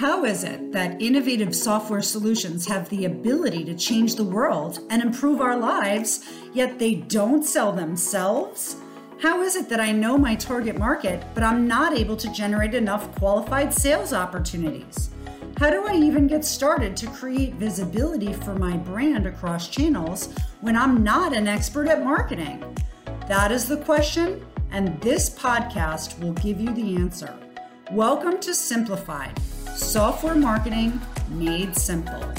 How is it that innovative software solutions have the ability to change the world and improve our lives, yet they don't sell themselves? How is it that I know my target market, but I'm not able to generate enough qualified sales opportunities? How do I even get started to create visibility for my brand across channels when I'm not an expert at marketing? That is the question, and this podcast will give you the answer. Welcome to Simplified Software Marketing Made Simple.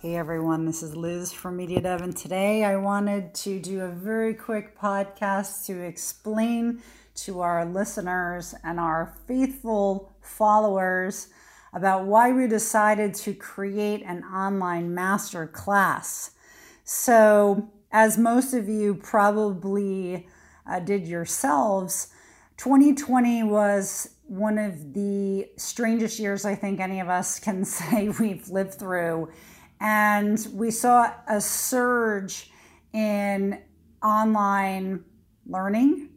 Hey everyone, this is Liz from Media Dev, and today I wanted to do a very quick podcast to explain to our listeners and our faithful followers about why we decided to create an online master class. So, as most of you probably uh, did yourselves, 2020 was one of the strangest years I think any of us can say we've lived through. And we saw a surge in online learning,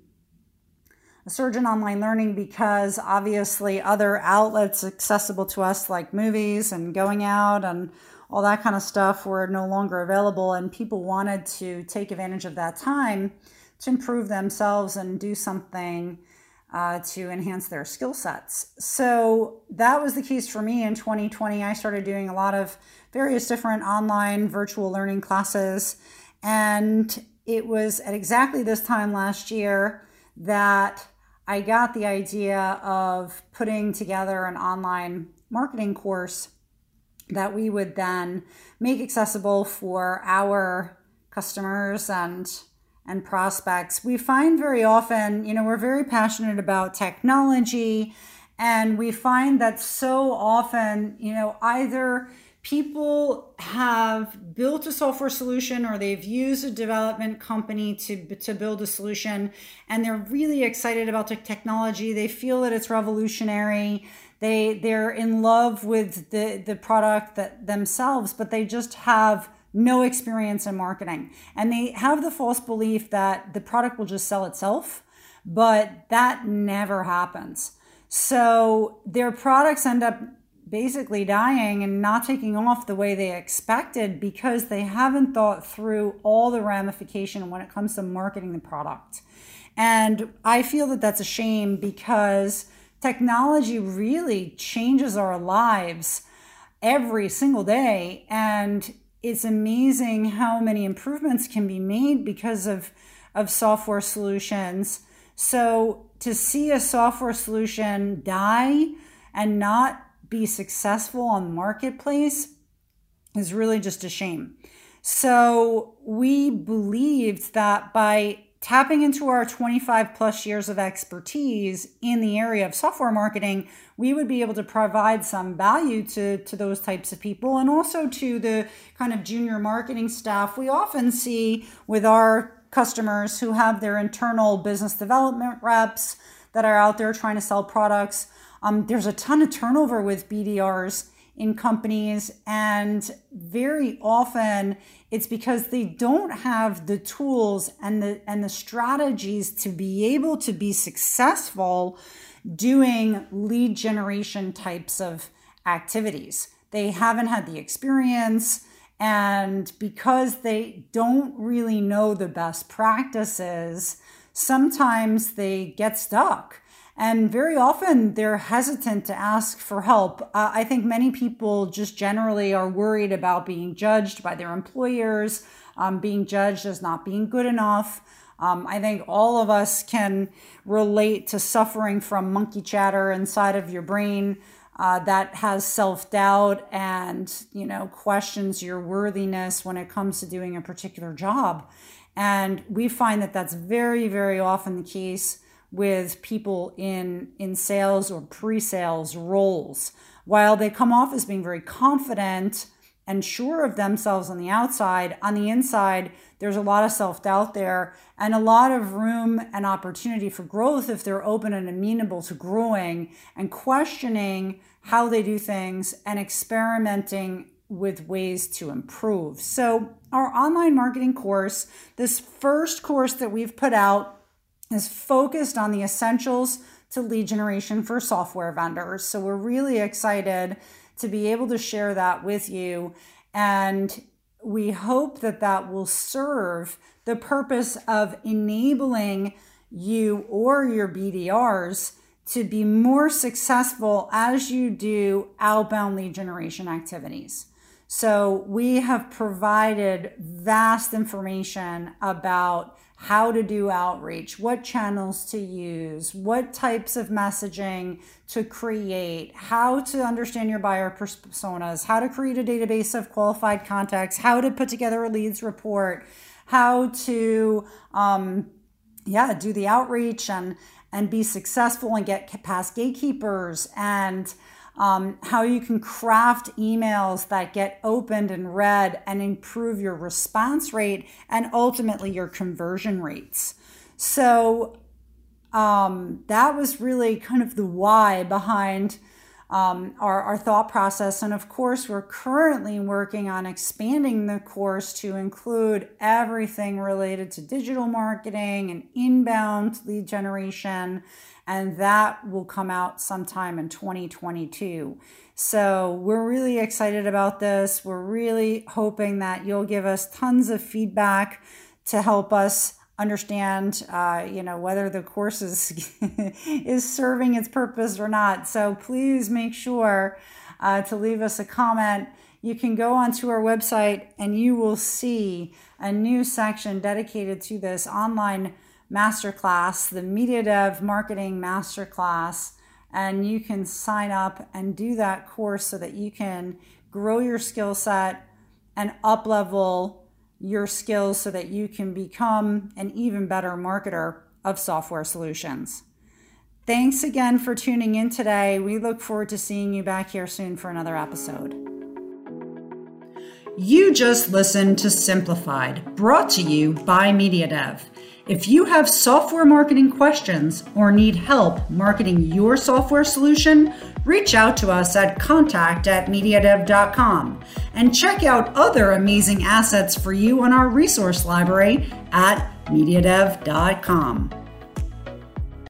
a surge in online learning because obviously other outlets accessible to us, like movies and going out and all that kind of stuff, were no longer available. And people wanted to take advantage of that time to improve themselves and do something uh, to enhance their skill sets. So that was the case for me in 2020. I started doing a lot of various different online virtual learning classes. And it was at exactly this time last year that I got the idea of putting together an online marketing course that we would then make accessible for our customers and and prospects, we find very often, you know, we're very passionate about technology, and we find that so often, you know, either people have built a software solution or they've used a development company to, to build a solution and they're really excited about the technology. They feel that it's revolutionary. They they're in love with the the product that themselves but they just have no experience in marketing. And they have the false belief that the product will just sell itself, but that never happens. So their products end up basically dying and not taking off the way they expected because they haven't thought through all the ramification when it comes to marketing the product. And I feel that that's a shame because technology really changes our lives every single day and it's amazing how many improvements can be made because of, of software solutions. So to see a software solution die and not be successful on the marketplace is really just a shame. So we believed that by tapping into our 25 plus years of expertise in the area of software marketing, we would be able to provide some value to, to those types of people and also to the kind of junior marketing staff we often see with our customers who have their internal business development reps that are out there trying to sell products. Um, there's a ton of turnover with BDRs in companies, and very often it's because they don't have the tools and the and the strategies to be able to be successful doing lead generation types of activities. They haven't had the experience and because they don't really know the best practices, sometimes they get stuck and very often they're hesitant to ask for help. Uh, I think many people just generally are worried about being judged by their employers, um, being judged as not being good enough. Um, I think all of us can relate to suffering from monkey chatter inside of your brain uh, that has self doubt and you know questions your worthiness when it comes to doing a particular job. And we find that that's very, very often the case with people in in sales or pre-sales roles while they come off as being very confident and sure of themselves on the outside on the inside there's a lot of self-doubt there and a lot of room and opportunity for growth if they're open and amenable to growing and questioning how they do things and experimenting with ways to improve. So, our online marketing course, this first course that we've put out is focused on the essentials to lead generation for software vendors. So we're really excited to be able to share that with you. And we hope that that will serve the purpose of enabling you or your BDRs to be more successful as you do outbound lead generation activities. So, we have provided vast information about how to do outreach, what channels to use, what types of messaging to create, how to understand your buyer personas, how to create a database of qualified contacts, how to put together a leads report, how to, um, yeah, do the outreach and and be successful and get past gatekeepers and um, how you can craft emails that get opened and read and improve your response rate and ultimately your conversion rates. So um, that was really kind of the why behind um, our, our thought process. And of course, we're currently working on expanding the course to include everything related to digital marketing and inbound lead generation. And that will come out sometime in 2022. So we're really excited about this. We're really hoping that you'll give us tons of feedback to help us understand uh, you know whether the course is is serving its purpose or not. So please make sure uh, to leave us a comment. You can go onto our website and you will see a new section dedicated to this online masterclass the media dev marketing masterclass. And you can sign up and do that course so that you can grow your skill set and up level your skills so that you can become an even better marketer of software solutions. Thanks again for tuning in today. We look forward to seeing you back here soon for another episode. You just listened to Simplified, brought to you by MediaDev. If you have software marketing questions or need help marketing your software solution, reach out to us at contact at mediadev.com and check out other amazing assets for you on our resource library at mediadev.com.